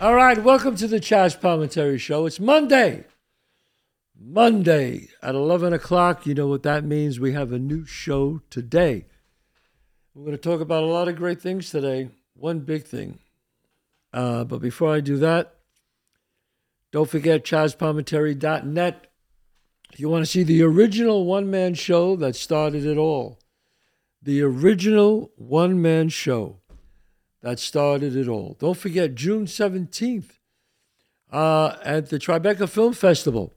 All right, welcome to the Chazz Palminteri Show. It's Monday. Monday at 11 o'clock. You know what that means. We have a new show today. We're going to talk about a lot of great things today. One big thing. Uh, but before I do that, don't forget ChazzPalminteri.net. If you want to see the original one man show that started it all, the original one man show that started it all. Don't forget June 17th uh, at the Tribeca Film Festival.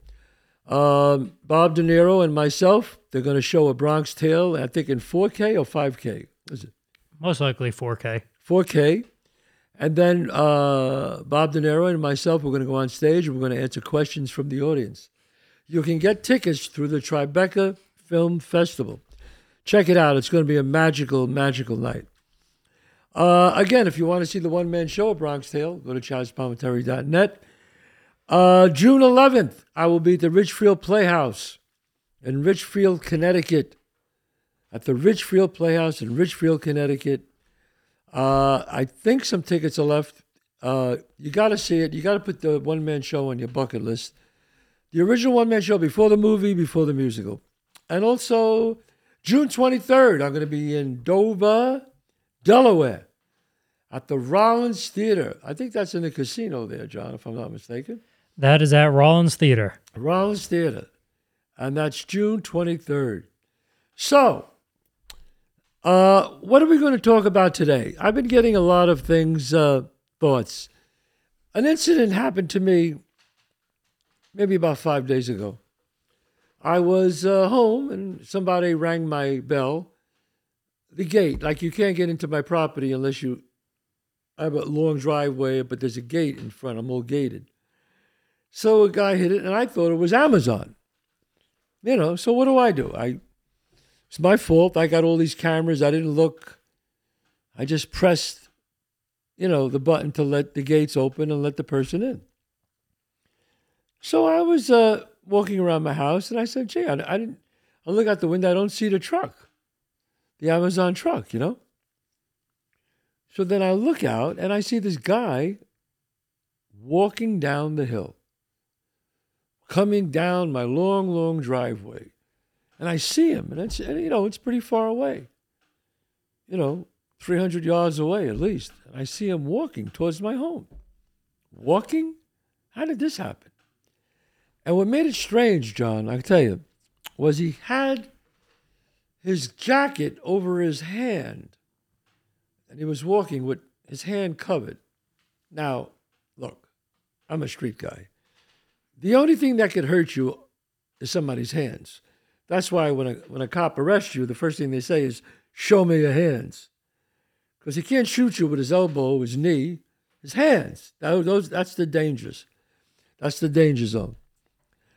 Um, Bob De Niro and myself, they're going to show A Bronx Tale, I think in 4K or 5K. Is it? Most likely 4K. 4K. And then uh, Bob De Niro and myself, we're going to go on stage and we're going to answer questions from the audience. You can get tickets through the Tribeca Film Festival. Check it out. It's going to be a magical, magical night. Uh, again, if you want to see the one man show at Bronx Tale, go to ChazzPalminteri.net. Uh, June 11th, I will be at the Ridgefield Playhouse in Ridgefield, Connecticut. At the Ridgefield Playhouse in Ridgefield, Connecticut. Uh, I think some tickets are left. Uh, you got to see it. You got to put the one man show on your bucket list. The original one man show before the movie, before the musical. And also, June 23rd, I'm going to be in Dover, Delaware, at the Rollins Theater. I think that's in the casino there, John, if I'm not mistaken. That is at Rollins Theater. Rollins Theater. And that's June 23rd. So, uh, what are we going to talk about today? I've been getting a lot of things, uh, thoughts. An incident happened to me maybe about five days ago. I was uh, home and somebody rang my bell. The gate, like you can't get into my property unless you I have a long driveway, but there's a gate in front. I'm all gated. So a guy hit it, and I thought it was Amazon. You know, so what do I do? I it's my fault. I got all these cameras. I didn't look. I just pressed, you know, the button to let the gates open and let the person in. So I was uh, walking around my house, and I said, "Gee, I, I didn't." I look out the window. I don't see the truck, the Amazon truck. You know. So then I look out and I see this guy walking down the hill, coming down my long, long driveway. And I see him, and it's and, you know it's pretty far away. You know, 300 yards away at least. And I see him walking towards my home. Walking? How did this happen? And what made it strange, John, I tell you, was he had his jacket over his hand and he was walking with his hand covered. Now, look, I'm a street guy. The only thing that could hurt you is somebody's hands. That's why when a, when a cop arrests you, the first thing they say is, Show me your hands. Because he can't shoot you with his elbow, his knee, his hands. That, those, that's the dangers. That's the danger zone.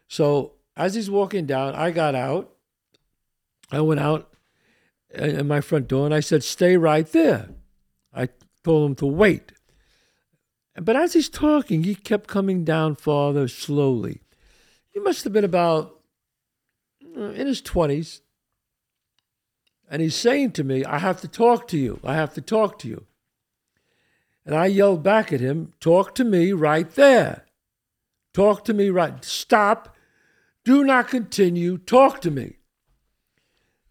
So as he's walking down, I got out. I went out in my front door and I said, Stay right there. I told him to wait. But as he's talking, he kept coming down farther slowly. He must have been about uh, in his 20s. And he's saying to me, I have to talk to you. I have to talk to you. And I yelled back at him, Talk to me right there. Talk to me right. Stop. Do not continue. Talk to me.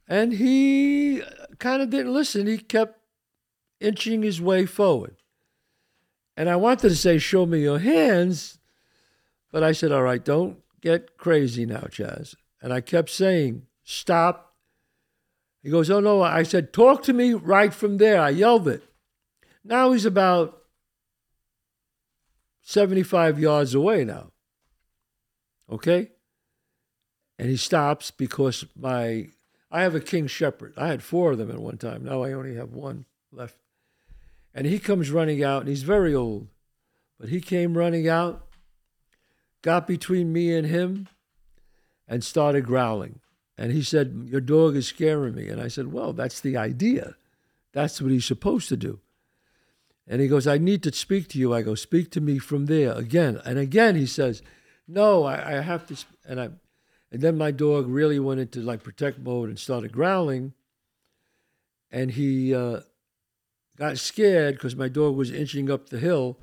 And he kind of didn't listen. He kept inching his way forward. And I wanted to say, Show me your hands. But I said, All right, don't get crazy now, Chazz. And I kept saying, Stop. He goes, Oh, no. I said, Talk to me right from there. I yelled it. Now he's about 75 yards away now. Okay? And he stops because my I have a king shepherd. I had four of them at one time. Now I only have one left. And he comes running out, and he's very old, but he came running out, got between me and him, and started growling. And he said, Your dog is scaring me. And I said, Well, that's the idea. That's what he's supposed to do. And he goes, I need to speak to you. I go, Speak to me from there again. And again, he says, No, I, I have to. Sp-. And I, and then my dog really went into like protect mode and started growling. And he, uh, got scared because my dog was inching up the hill.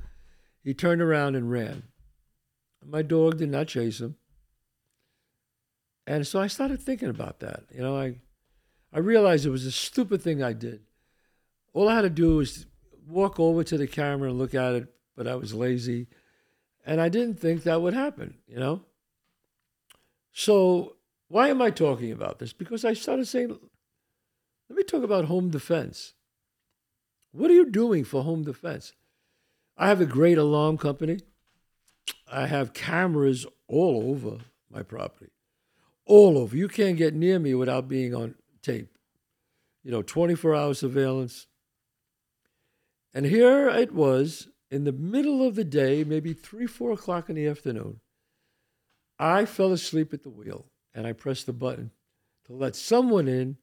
he turned around and ran. My dog did not chase him. And so I started thinking about that. You know, I I realized it was a stupid thing I did. All I had to do was walk over to the camera and look at it, but I was lazy. And I didn't think that would happen, you know? So why am I talking about this? Because I started saying, let me talk about home defense. What are you doing for home defense? I have a great alarm company. I have cameras all over my property, all over. You can't get near me without being on tape. You know, 24 hour surveillance. And here it was in the middle of the day, maybe three, four o'clock in the afternoon. I fell asleep at the wheel and I pressed the button to let someone in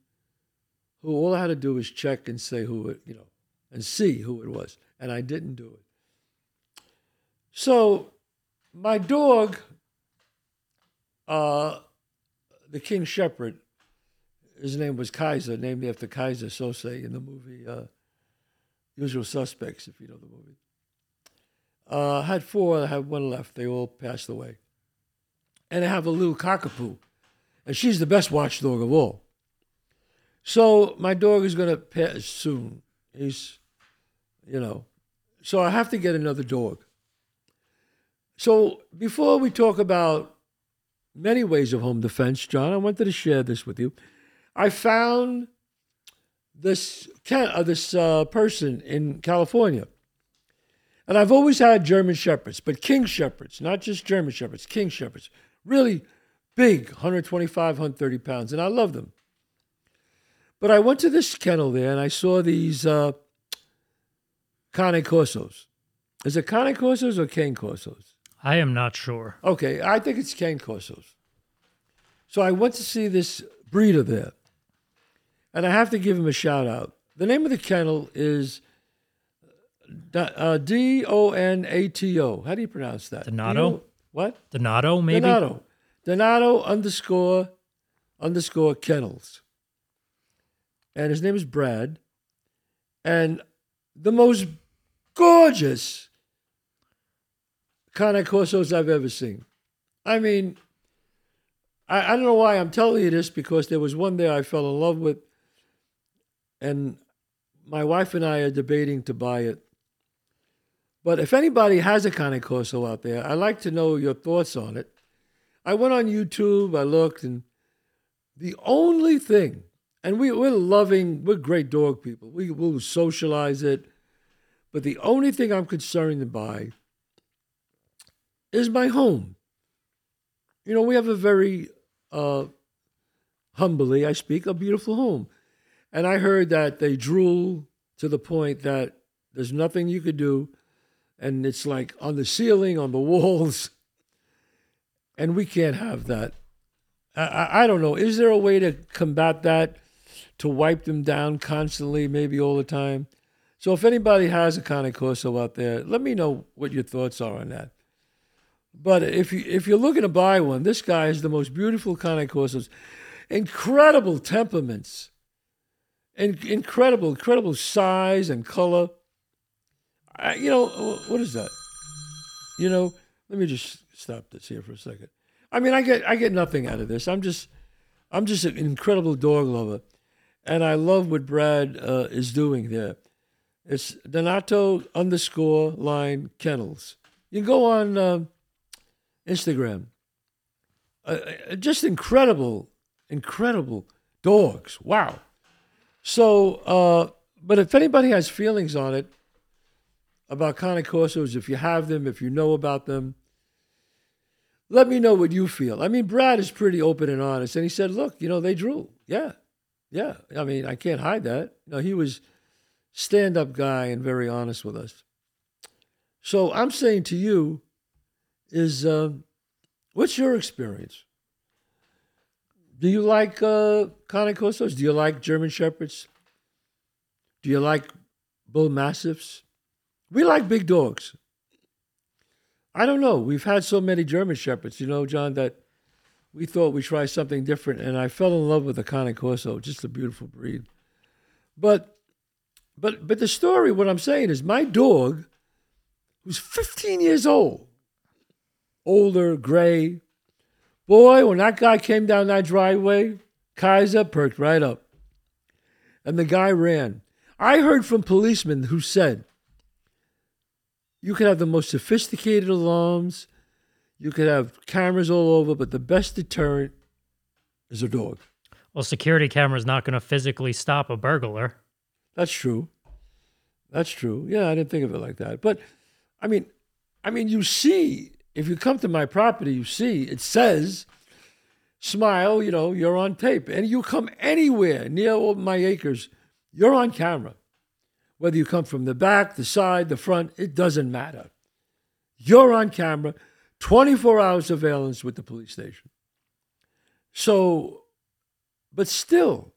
who all I had to do was check and say who it, you know, and see who it was. And I didn't do it. So my dog, uh, the King Shepherd, his name was Kaiser, named after Keyser Söze in the movie uh, Usual Suspects, if you know the movie. Uh, I had four, I have one left. They all passed away. And I have a little cockapoo, and she's the best watchdog of all. So my dog is going to pass soon. He's, you know, so I have to get another dog. So before we talk about many ways of home defense, John, I wanted to share this with you. I found this uh, this uh, person in California, and I've always had German shepherds, but King shepherds, not just German shepherds, King shepherds, really big, 125, 130 pounds, and I love them. But I went to this kennel there, and I saw these uh, Cane Corsos. Is it Cane Corsos or Cane Corsos? I am not sure. Okay, I think it's Cane Corsos. So I went to see this breeder there, and I have to give him a shout out. The name of the kennel is uh, D O N A T O. How do you pronounce that? Donato? Do you know- what? Donato, maybe? Donato. Donato underscore underscore kennels. And his name is Brad. And the most gorgeous Cane Corsos I've ever seen. I mean, I, I don't know why I'm telling you this because there was one there I fell in love with, and my wife and I are debating to buy it. But if anybody has a Cane Corso out there, I'd like to know your thoughts on it. I went on YouTube, I looked, and the only thing, and we, we're loving, we're great dog people, we will socialize it, but the only thing I'm concerned by is my home. You know, we have a very, uh, humbly I speak, a beautiful home. And I heard that they drool to the point that there's nothing you could do. And it's like on the ceiling, on the walls. And we can't have that. I, I, I don't know. Is there a way to combat that, to wipe them down constantly, maybe all the time? So if anybody has a Cane Corso out there, let me know what your thoughts are on that. But if you if you're looking to buy one, this guy is the most beautiful Cane Corsos, incredible temperaments, and incredible incredible size and color. I, you know what is that? You know, let me just stop this here for a second. I mean, I get I get nothing out of this. I'm just I'm just an incredible dog lover, and I love what Brad uh, is doing there. It's Donato underscore line kennels. You go on uh, Instagram. Uh, just incredible, incredible dogs. Wow. So, uh, but if anybody has feelings on it about Cane Corsos, if you have them, if you know about them, let me know what you feel. I mean, Brad is pretty open and honest, and he said, "Look, you know, they drew. Yeah, yeah. I mean, I can't hide that. You know, he was stand-up guy and very honest with us. So I'm saying to you, is uh, what's your experience? Do you like uh, Cane Corsos? Do you like German Shepherds? Do you like Bull Mastiffs? We like big dogs. I don't know. We've had so many German Shepherds, you know, John, that we thought we'd try something different. And I fell in love with the Cane Corso, just a beautiful breed. But, but, but the story, what I'm saying is my dog who's 15 years old, older, gray. Boy, when that guy came down that driveway, Kaiser perked right up. And the guy ran. I heard from policemen who said you could have the most sophisticated alarms, you could have cameras all over, but the best deterrent is a dog. Well, security camera's not going to physically stop a burglar. That's true. That's true. Yeah, I didn't think of it like that. But I mean, I mean, you see, if you come to my property, you see it says, "Smile." You know, you're on tape, and you come anywhere near all my acres, you're on camera. Whether you come from the back, the side, the front, it doesn't matter. You're on camera, 24 hour surveillance with the police station. So, but still,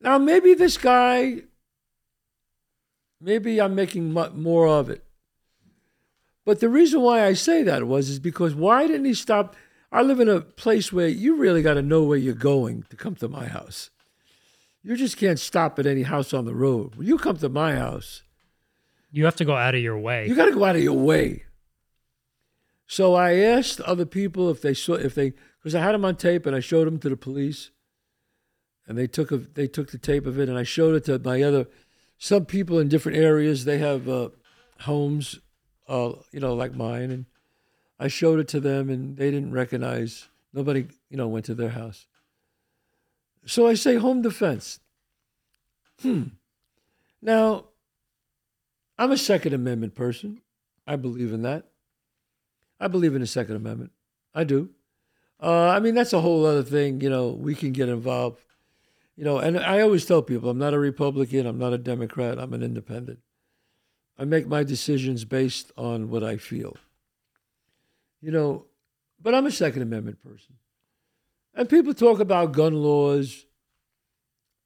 now maybe this guy, maybe I'm making more of it. But the reason why I say that was is because why didn't he stop? I live in a place where you really got to know where you're going to come to my house. You just can't stop at any house on the road. When you come to my house, you have to go out of your way. You got to go out of your way. So I asked other people if they saw if they because I had them on tape and I showed them to the police, and they took a, they took the tape of it and I showed it to my other some people in different areas. They have uh, homes, uh, you know, like mine, and I showed it to them and they didn't recognize. Nobody, you know, went to their house. So I say home defense. Hmm. Now, I'm a Second Amendment person. I believe in that. I believe in the Second Amendment. I do. Uh, I mean, that's a whole other thing. You know, we can get involved. You know, and I always tell people I'm not a Republican, I'm not a Democrat, I'm an independent. I make my decisions based on what I feel. You know, but I'm a Second Amendment person. And people talk about gun laws.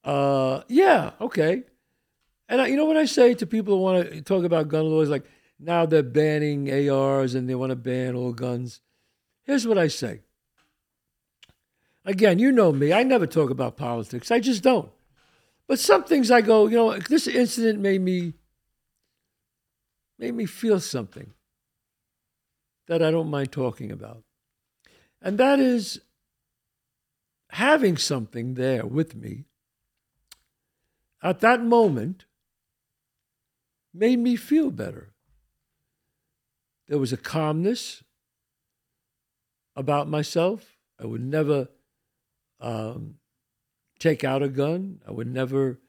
Uh, yeah, okay. And I, you know what I say to people who want to talk about gun laws, like now they're banning ARs and they want to ban all guns. Here's what I say. Again, you know me. I never talk about politics. I just don't. But some things I go, you know, this incident made me made me feel something that I don't mind talking about. And that is having something there with me at that moment made me feel better. There was a calmness about myself. I would never um, take out a gun. I would never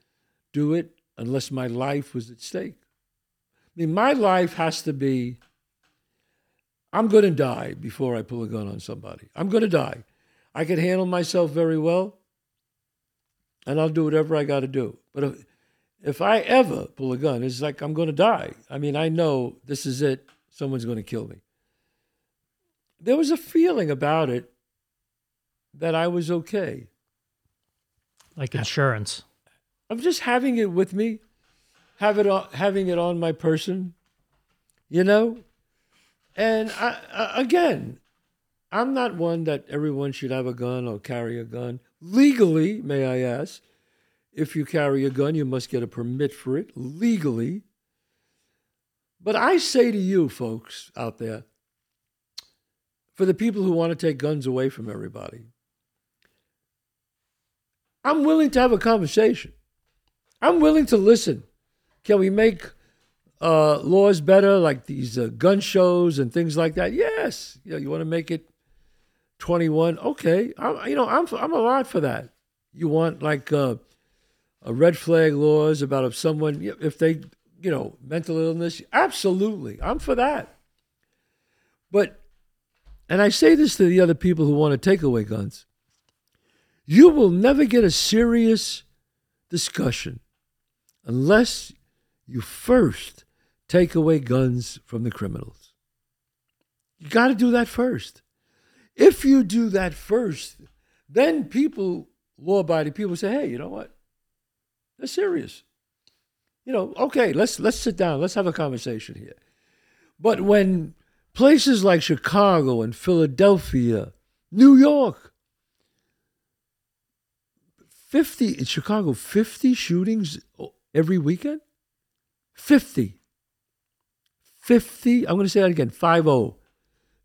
do it unless my life was at stake. I mean, my life has to be I'm going to die before I pull a gun on somebody. I'm going to die. I could handle myself very well, and I'll do whatever I got to do. But if, if I ever pull a gun, it's like I'm going to die. I mean, I know this is it. Someone's going to kill me. There was a feeling about it that I was okay. Like insurance. I'm just having it with me, have it on, having it on my person, you know. And I, I, again, I'm not one that everyone should have a gun or carry a gun. Legally, may I ask, if you carry a gun, you must get a permit for it legally. But I say to you, folks out there, for the people who want to take guns away from everybody, I'm willing to have a conversation. I'm willing to listen. Can we make uh, laws better, like these uh, gun shows and things like that? Yes. Know, you want to make it 21. Okay, I'm, you know, I'm I'm a lot for that. You want like uh, a red flag laws about if someone if they you know mental illness. Absolutely, I'm for that. But and I say this to the other people who want to take away guns. You will never get a serious discussion unless you first take away guns from the criminals. You got to do that first. If you do that first, then people, law abiding people say, hey, you know what? They're serious. You know, okay, let's let's sit down, let's have a conversation here. But when places like Chicago and Philadelphia, New York, 50 in Chicago, 50 shootings every weekend? 50. 50, I'm going to say that again, 5 0.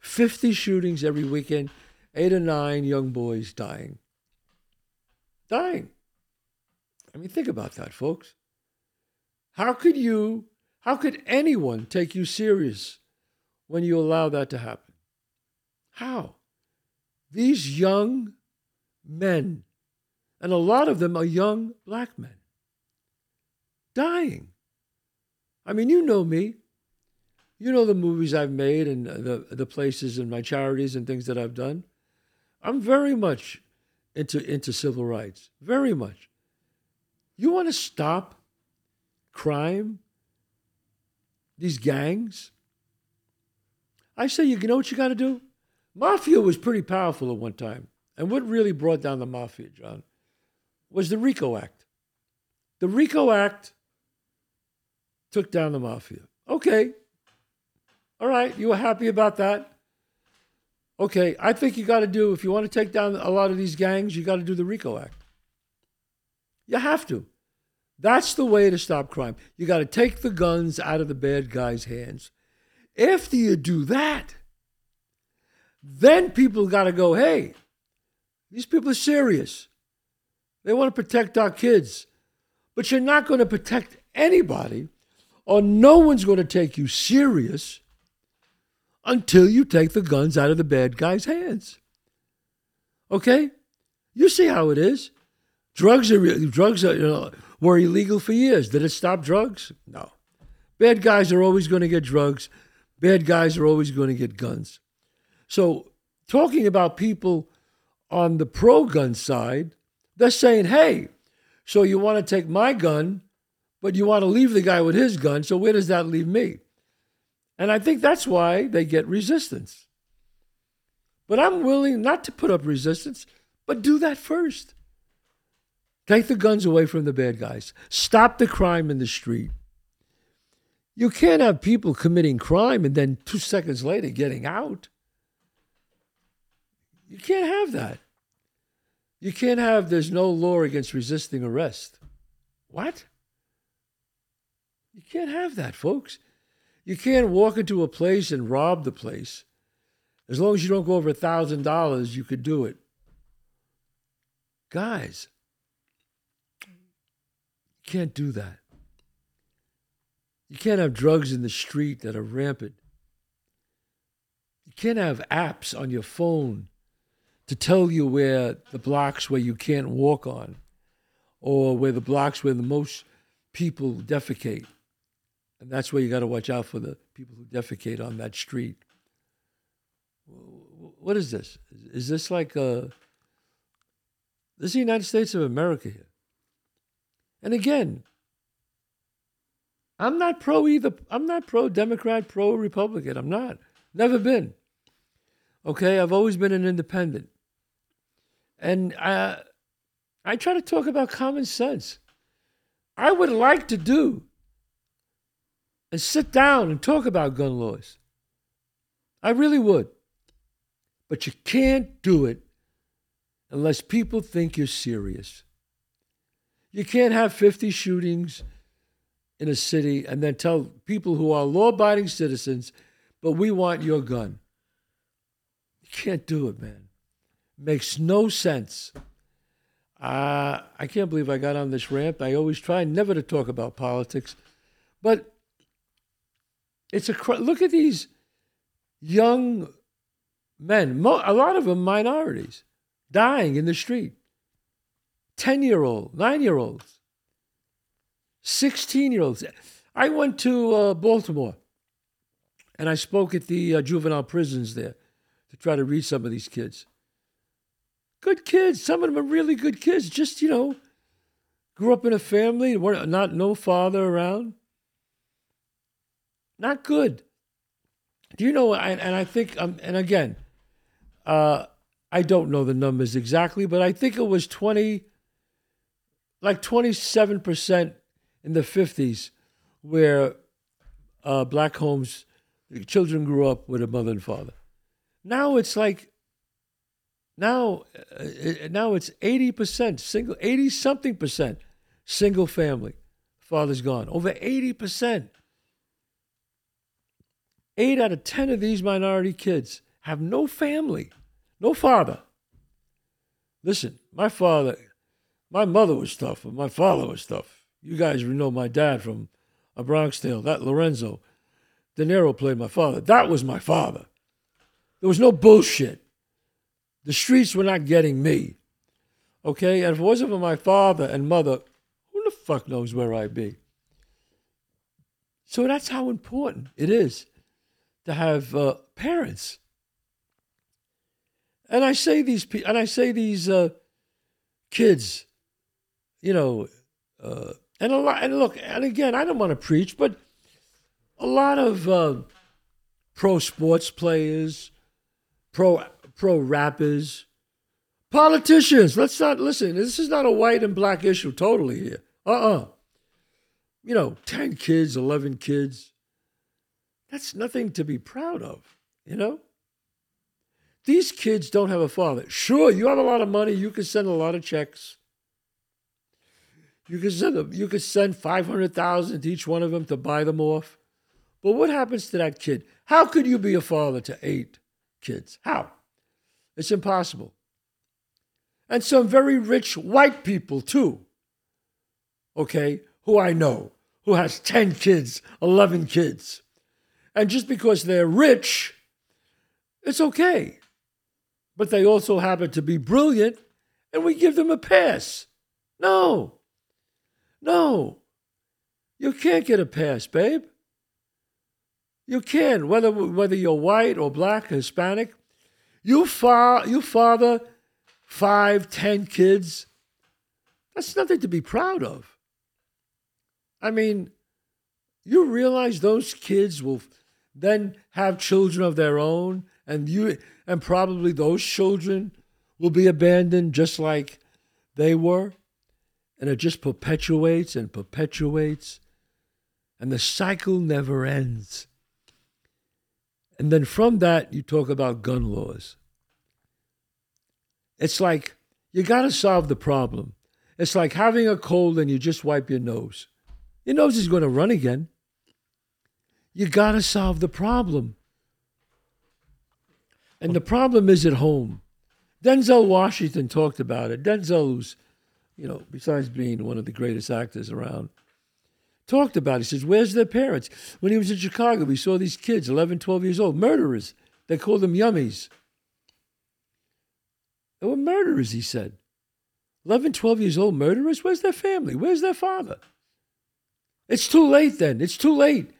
50 shootings every weekend, eight or nine young boys dying. Dying. I mean, think about that, folks. How could you, how could anyone take you serious when you allow that to happen? How? These young men, and a lot of them are young black men, dying. I mean, you know me. You know the movies I've made and the, the places and my charities and things that I've done. I'm very much into, into civil rights, very much. You want to stop crime, these gangs? I say, you know what you got to do? Mafia was pretty powerful at one time. And what really brought down the mafia, John, was the RICO Act. The RICO Act took down the mafia. Okay. All right. You were happy about that? Okay. I think you got to do, if you want to take down a lot of these gangs, you got to do the RICO Act. You have to. That's the way to stop crime. You got to take the guns out of the bad guys' hands. After you do that, then people got to go, hey, these people are serious. They want to protect our kids. But you're not going to protect anybody, or no one's going to take you serious until you take the guns out of the bad guys' hands. Okay? You see how it is. Drugs are drugs are, you know, were illegal for years. Did it stop drugs? No. Bad guys are always going to get drugs. Bad guys are always going to get guns. So, talking about people on the pro gun side, they're saying, hey, so you want to take my gun, but you want to leave the guy with his gun. So, where does that leave me? And I think that's why they get resistance. But I'm willing not to put up resistance, but do that first. Take the guns away from the bad guys. Stop the crime in the street. You can't have people committing crime and then two seconds later getting out. You can't have that. You can't have there's no law against resisting arrest. What? You can't have that, folks. You can't walk into a place and rob the place. As long as you don't go over a thousand dollars, you could do it. Guys, you can't do that. You can't have drugs in the street that are rampant. You can't have apps on your phone to tell you where the blocks where you can't walk on or where the blocks where the most people defecate. And that's where you got to watch out for the people who defecate on that street. What is this? Is this like a. This is the United States of America here. And again, I'm not pro either. I'm not pro Democrat, pro Republican. I'm not. Never been. Okay, I've always been an independent. And I, I try to talk about common sense. I would like to do and sit down and talk about gun laws. I really would. But you can't do it unless people think you're serious. You can't have 50 shootings in a city and then tell people who are law abiding citizens, but we want your gun. You can't do it, man. Makes no sense. Uh, I can't believe I got on this rant. I always try never to talk about politics, but it's a look at these young men. A lot of them minorities dying in the street. Ten year old, nine year olds, sixteen year olds. I went to uh, Baltimore, and I spoke at the uh, juvenile prisons there to try to reach some of these kids good kids. Some of them are really good kids. Just you know, grew up in a family, not no father around. Not good. Do you know? And, and I think, um, and again, uh, I don't know the numbers exactly, but I think it was twenty, like twenty-seven percent in the fifties, where uh, black homes, children grew up with a mother and father. Now it's like now, uh, now it's 80% single, 80 something percent single family. Father's gone. Over 80%. Eight out of 10 of these minority kids have no family, no father. Listen, my father, my mother was tough, but my father was tough. You guys know my dad from A Bronx Tale, that Lorenzo. De Niro played my father. That was my father. There was no bullshit. The streets were not getting me. Okay? And if it wasn't for my father and mother, who the fuck knows where I'd be? So that's how important it is to have uh, parents. And I say these and I say these uh, kids, you know, uh, and a lot. And look, and again, I don't want to preach, but a lot of uh, pro sports players, pro pro rappers, politicians. Let's not listen. This is not a white and black issue totally here. Uh uh-uh. uh You know, ten kids, eleven kids. That's nothing to be proud of. You know. These kids don't have a father. Sure, you have a lot of money. You can send a lot of checks. You could send them, you could send five hundred thousand to each one of them to buy them off. But what happens to that kid? How could you be a father to eight kids? How? It's impossible. And some very rich white people too. Okay, who I know, who has 10 kids, 11 kids. And just because they're rich, it's okay. But they also happen to be brilliant, and we give them a pass. No. No. You can't get a pass, babe. You can, whether whether you're white or black, or Hispanic. You fa- you father five, ten kids. That's nothing to be proud of. I mean, you realize those kids will then have children of their own, and you and probably those children will be abandoned just like they were. And it just perpetuates and perpetuates. And the cycle never ends. And then from that, you talk about gun laws. It's like you got to solve the problem. It's like having a cold and you just wipe your nose. Your nose is going to run again. You got to solve the problem. And the problem is at home. Denzel Washington talked about it. Denzel, who's, you know, besides being one of the greatest actors around, talked about it. He says, Where's their parents? When he was in Chicago, we saw these kids, 11, 12 years old, murderers. They called them yummies. They were murderers, he said. 11, 12 years old murderers? Where's their family? Where's their father? It's too late then. It's too late.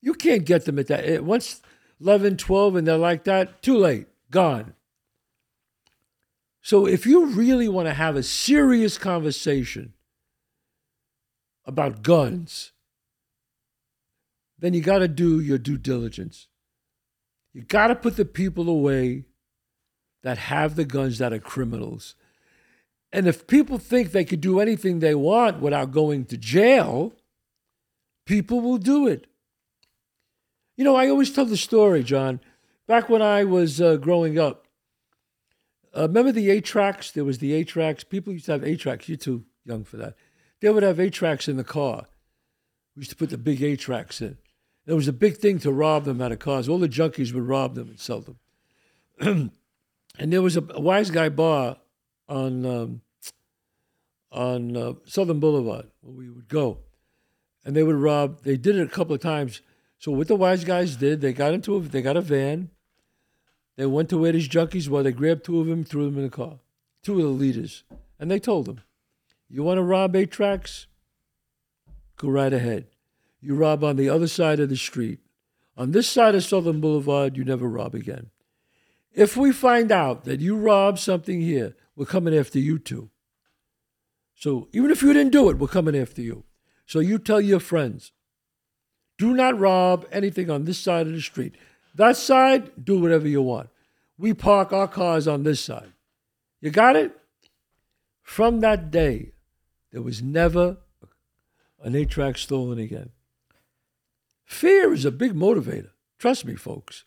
You can't get them at that. Once 11, 12, and they're like that, too late, gone. So if you really want to have a serious conversation about guns, then you got to do your due diligence. You got to put the people away that have the guns that are criminals. And if people think they could do anything they want without going to jail, people will do it. You know, I always tell the story, John. Back when I was uh, growing up, uh, remember the eight tracks? There was the eight tracks. People used to have eight tracks. You're too young for that. They would have eight tracks in the car. We used to put the big eight tracks in. It was a big thing to rob them out of cars. All the junkies would rob them and sell them. and there was a, a wise guy bar on um, on uh, Southern Boulevard where we would go, and they would rob. They did it a couple of times so what the wise guys did, they got into a, they got a van. They went to where these junkies were. They grabbed two of them, threw them in the car. Two of the leaders, and they told them, "You want to rob eight tracks? Go right ahead. You rob on the other side of the street. On this side of Southern Boulevard, you never rob again. If we find out that you robbed something here, we're coming after you too. So even if you didn't do it, we're coming after you. So you tell your friends." Do not rob anything on this side of the street. That side, do whatever you want. We park our cars on this side. You got it? From that day, there was never an eight track stolen again. Fear is a big motivator. Trust me, folks.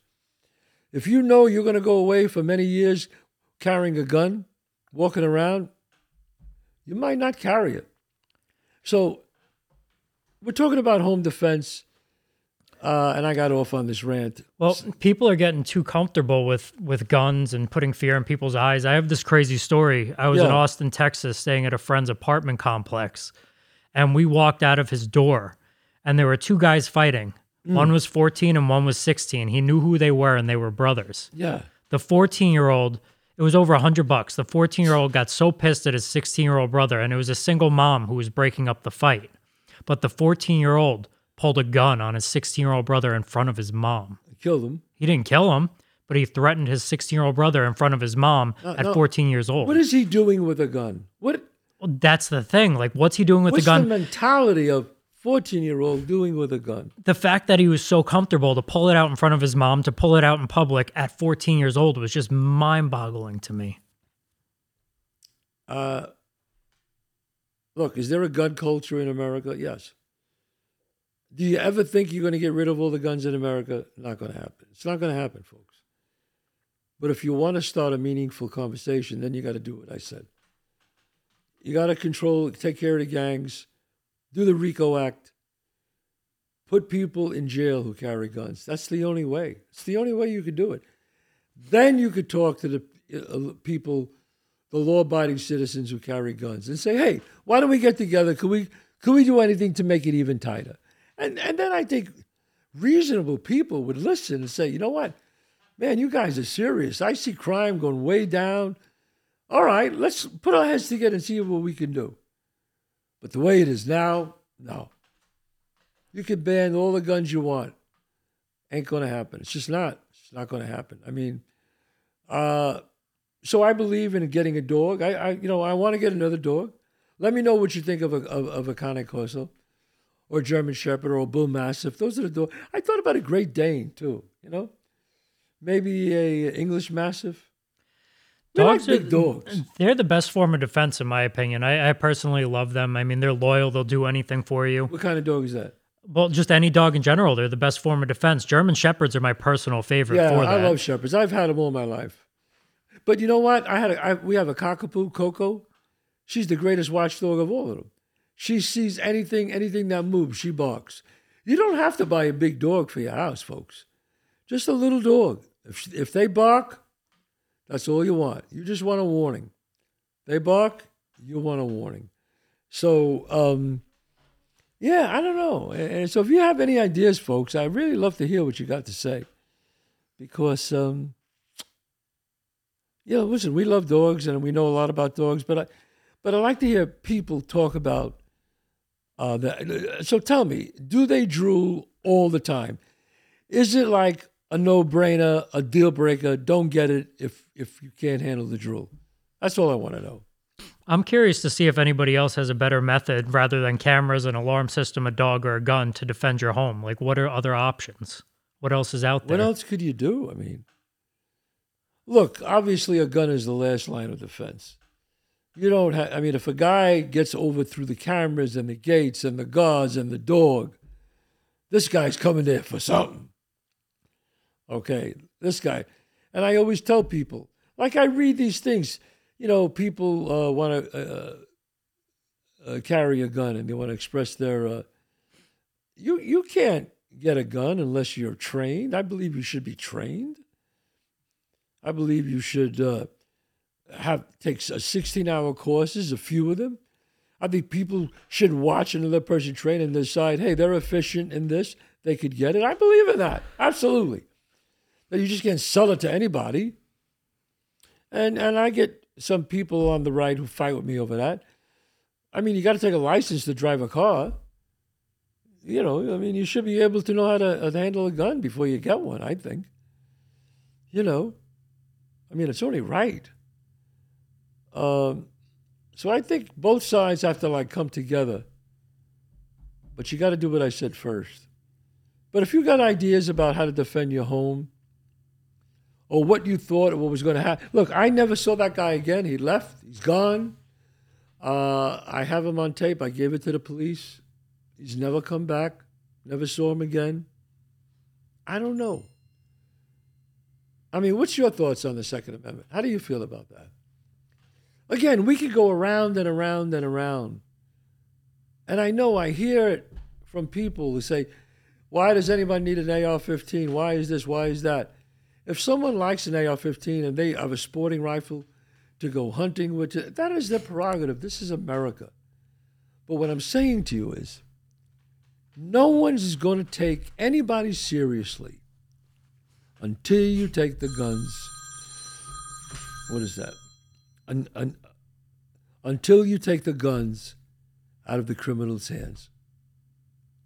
If you know you're going to go away for many years carrying a gun, walking around, you might not carry it. So, we're talking about home defense uh, and I got off on this rant. Well, people are getting too comfortable with with guns and putting fear in people's eyes. I have this crazy story. I was in Austin, Texas, staying at a friend's apartment complex, and we walked out of his door, and there were two guys fighting. Mm. One was 14 and one was 16. He knew who they were, and they were brothers. Yeah. The 14 year old, it was over a hundred bucks. The 14 year old got so pissed at his 16 year old brother, and it was a single mom who was breaking up the fight. But the 14 year old pulled a gun on his 16 year old brother in front of his mom. Killed him. He didn't kill him, but he threatened his 16 year old brother in front of his mom No, at no. 14 years old. What is he doing with a gun? What Well, that's the thing. Like, what's he doing with What's the gun? the mentality of 14 year old doing with a gun? the fact that he was so comfortable to pull it out in front of his mom, to pull it out in public at 14 years old was just mind boggling to me. Uh, look, is there a gun culture in America? Yes. Do you ever think you're going to get rid of all the guns in America? Not going to happen. It's not going to happen, folks. But if you want to start a meaningful conversation, then you got to do what I said. You got to control, take care of the gangs, do the RICO Act, put people in jail who carry guns. That's the only way. It's the only way you could do it. Then you could talk to the uh, people, the law-abiding citizens who carry guns, and say, "Hey, why don't we get together? Could we could we do anything to make it even tighter?" And and then I think reasonable people would listen and say, "You know what, man, you guys are serious. I see crime going way down. All right, let's put our heads together and see what we can do." But the way it is now, no. You can ban all the guns you want. Ain't to happen. It's just not. It's not to happen. I mean, uh, so I believe in getting a dog. I, I you know, I want to get another dog. Let me know what you think of a of, of a Corso, or German Shepherd, or a Bull Mastiff. Those are the dogs. I thought about a Great Dane too. You know, maybe a English Mastiff. Dogs like are- big dogs. They're the best form of defense, in my opinion. I, I personally love them. I mean, they're loyal. They'll do anything for you. What kind of dog is that? Well, just any dog in general. They're the best form of defense. German Shepherds are my personal favorite Yeah, I that. love shepherds. I've had them all my life. But you know what? I had a, I, we have a cockapoo, Coco. She's the greatest watchdog of all of them. She sees anything, anything that moves, she barks. You don't have to buy a big dog for your house, folks. Just a little dog. If if they bark, that's all you want. You just want a warning. They bark, you want a warning. So, um, yeah, I don't know. And so, if you have any ideas, folks, I'd really love to hear what you got to say because um, know, listen, we love dogs and we know a lot about dogs, but I, but I like to hear people talk about uh, that. So tell me, do they drool all the time? Is it like a no-brainer, a deal breaker? Don't get it if if you can't handle the drool. That's all I want to know. I'm curious to see if anybody else has a better method rather than cameras, an alarm system, a dog, or a gun to defend your home. Like, what are other options? What else is out there? What else could you do? I mean, look, obviously a gun is the last line of defense. You don't have, I mean, if a guy gets over through the cameras and the gates and the guards and the dog, this guy's coming there for something. Okay, this guy. And I always tell people, like I read these things, you know, people uh, want to uh, uh, carry a gun and they want to express their. Uh, you you can't get a gun unless you're trained. I believe you should be trained. I believe you should uh, have take a 16 hour courses, a few of them. I think people should watch another person train and decide, hey, they're efficient in this, they could get it. I believe in that, absolutely. That you just can't sell it to anybody. And and I get some people on the right who fight with me over that. I mean, you got to take a license to drive a car you know, I mean, you should be able to know how to, uh, handle a gun before you get one, I think. You know, I mean, it's only right. Um, so I think both sides have to like come together. But you got to do what I said first. But if you got ideas about how to defend your home or what you thought or what was going to happen, look, I never saw that guy again. He left, he's gone. Uh, I have him on tape. I gave it to the police. He's never come back. Never saw him again. I don't know. I mean, what's your thoughts on the Second Amendment? How do you feel about that? Again, we could go around and around and around. And I know I hear it from people who say, Why does anybody need an AR-15? Why is this? Why is that? If someone likes an AR-15 and they have a sporting rifle to go hunting with, that is their prerogative. This is America. But what I'm saying to you is, no one's going to take anybody seriously until you take the guns. What is that? Un, un, until you take the guns out of the criminals' hands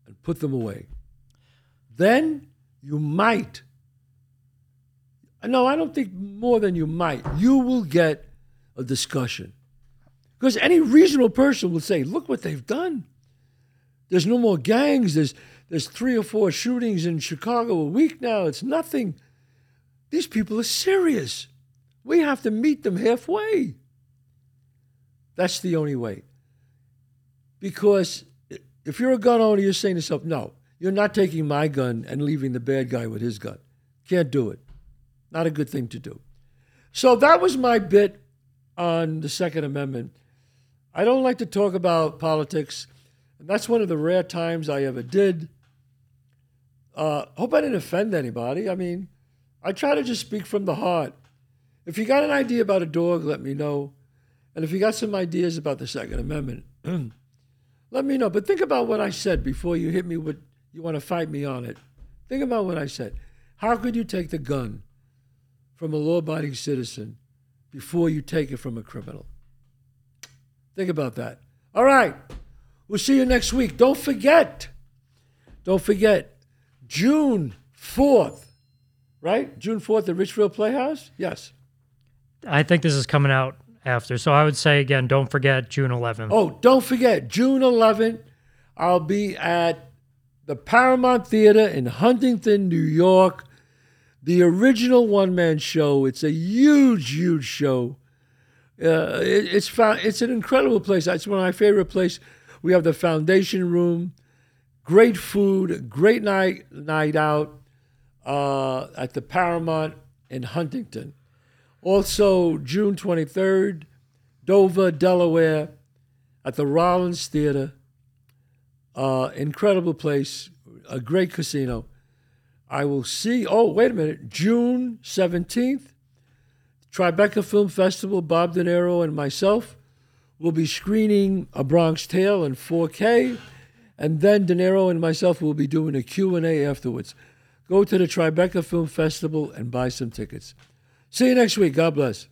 and put them away. Then you might. No, I don't think more than you might. You will get a discussion. Because any reasonable person will say, look what they've done. There's no more gangs. There's, there's three or four shootings in Chicago a week now. It's nothing. These people are serious. We have to meet them halfway. That's the only way. Because if you're a gun owner, you're saying to yourself, no, you're not taking my gun and leaving the bad guy with his gun. Can't do it. Not a good thing to do. So that was my bit on the Second Amendment. I don't like to talk about politics, and that's one of the rare times I ever did. Uh, hope I didn't offend anybody. I mean, I try to just speak from the heart. If you got an idea about a dog, let me know. And if you got some ideas about the Second Amendment, let me know. But think about what I said before you hit me with, you want to fight me on it. Think about what I said. How could you take the gun from a law abiding citizen before you take it from a criminal? Think about that. All right. We'll see you next week. Don't forget, don't forget, June 4th, right? June 4th at Ridgefield Playhouse? Yes. I think this is coming out after. So I would say again, don't forget June 11th. Oh, don't forget, June 11th, I'll be at the Paramount Theater in Huntington, New York. The original one man show. It's a huge, huge show. Uh, it, it's found, it's an incredible place. It's one of my favorite places. We have the foundation room, great food, great night night out uh, at the Paramount in Huntington. Also, June 23rd, Dover, Delaware, at the Rollins Theater. Uh, incredible place, a great casino. I will see. Oh, wait a minute. June 17th, Tribeca Film Festival, Bob De Niro and myself will be screening A Bronx Tale in 4K, and then De Niro and myself will be doing a Q&A afterwards. Go to the Tribeca Film Festival and buy some tickets. See you next week. God bless.